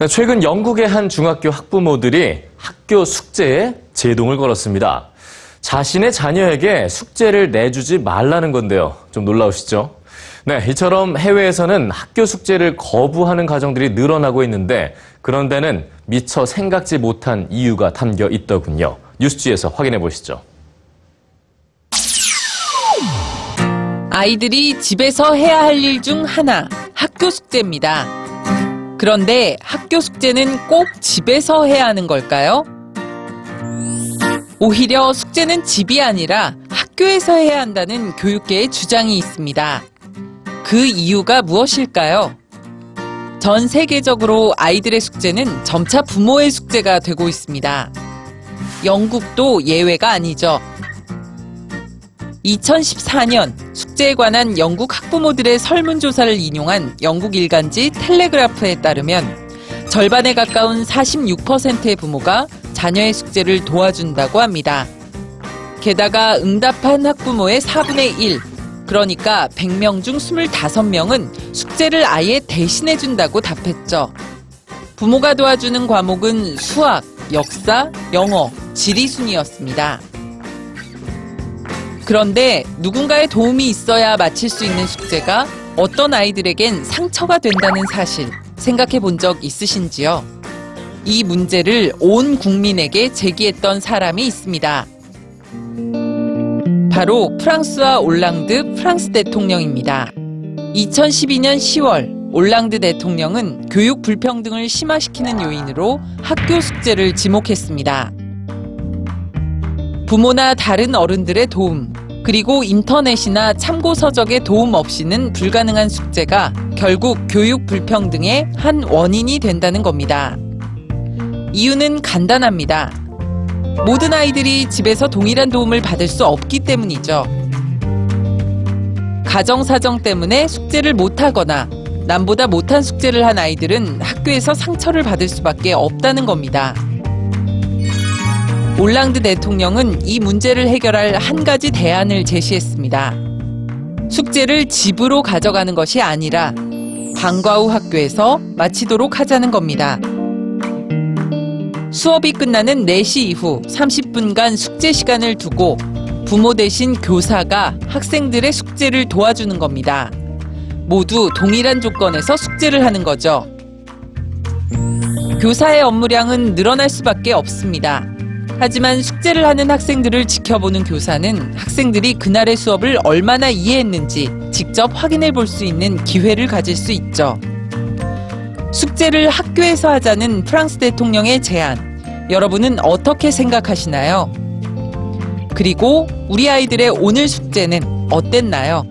네, 최근 영국의 한 중학교 학부모들이 학교 숙제에 제동을 걸었습니다. 자신의 자녀에게 숙제를 내주지 말라는 건데요. 좀 놀라우시죠? 네, 이처럼 해외에서는 학교 숙제를 거부하는 가정들이 늘어나고 있는데 그런 데는 미처 생각지 못한 이유가 담겨 있더군요. 뉴스지에서 확인해 보시죠. 아이들이 집에서 해야 할 일 중 하나, 학교 숙제입니다. 그런데 학교 숙제는 꼭 집에서 해야 하는 걸까요? 오히려 숙제는 집이 아니라 학교에서 해야 한다는 교육계의 주장이 있습니다. 그 이유가 무엇일까요? 전 세계적으로 아이들의 숙제는 점차 부모의 숙제가 되고 있습니다. 영국도 예외가 아니죠. 2014년 숙제에 관한 영국 학부모들의 설문조사를 인용한 영국 일간지 텔레그라프에 따르면 절반에 가까운 46%의 부모가 자녀의 숙제를 도와준다고 합니다. 게다가 응답한 학부모의 4분의 1, 그러니까 100명 중 25명은 숙제를 아예 대신해준다고 답했죠. 부모가 도와주는 과목은 수학, 역사, 영어, 지리 순이었습니다. 그런데 누군가의 도움이 있어야 마칠 수 있는 숙제가 어떤 아이들에겐 상처가 된다는 사실 생각해 본 적 있으신지요? 이 문제를 온 국민에게 제기했던 사람이 있습니다. 바로 프랑스와 올랑드 프랑스 대통령입니다. 2012년 10월 올랑드 대통령은 교육 불평등을 심화시키는 요인으로 학교 숙제를 지목했습니다. 부모나 다른 어른들의 도움, 그리고 인터넷이나 참고 서적의 도움 없이는 불가능한 숙제가 결국 교육 불평등의 한 원인이 된다는 겁니다. 이유는 간단합니다. 모든 아이들이 집에서 동일한 도움을 받을 수 없기 때문이죠. 가정 사정 때문에 숙제를 못하거나 남보다 못한 숙제를 한 아이들은 학교에서 상처를 받을 수밖에 없다는 겁니다. 올랑드 대통령은 이 문제를 해결할 한 가지 대안을 제시했습니다. 숙제를 집으로 가져가는 것이 아니라 방과 후 학교에서 마치도록 하자는 겁니다. 수업이 끝나는 4시 이후 30분간 숙제 시간을 두고 부모 대신 교사가 학생들의 숙제를 도와주는 겁니다. 모두 동일한 조건에서 숙제를 하는 거죠. 교사의 업무량은 늘어날 수밖에 없습니다. 하지만 숙제를 하는 학생들을 지켜보는 교사는 학생들이 그날의 수업을 얼마나 이해했는지 직접 확인해 볼 수 있는 기회를 가질 수 있죠. 숙제를 학교에서 하자는 프랑스 대통령의 제안. 여러분은 어떻게 생각하시나요? 그리고 우리 아이들의 오늘 숙제는 어땠나요?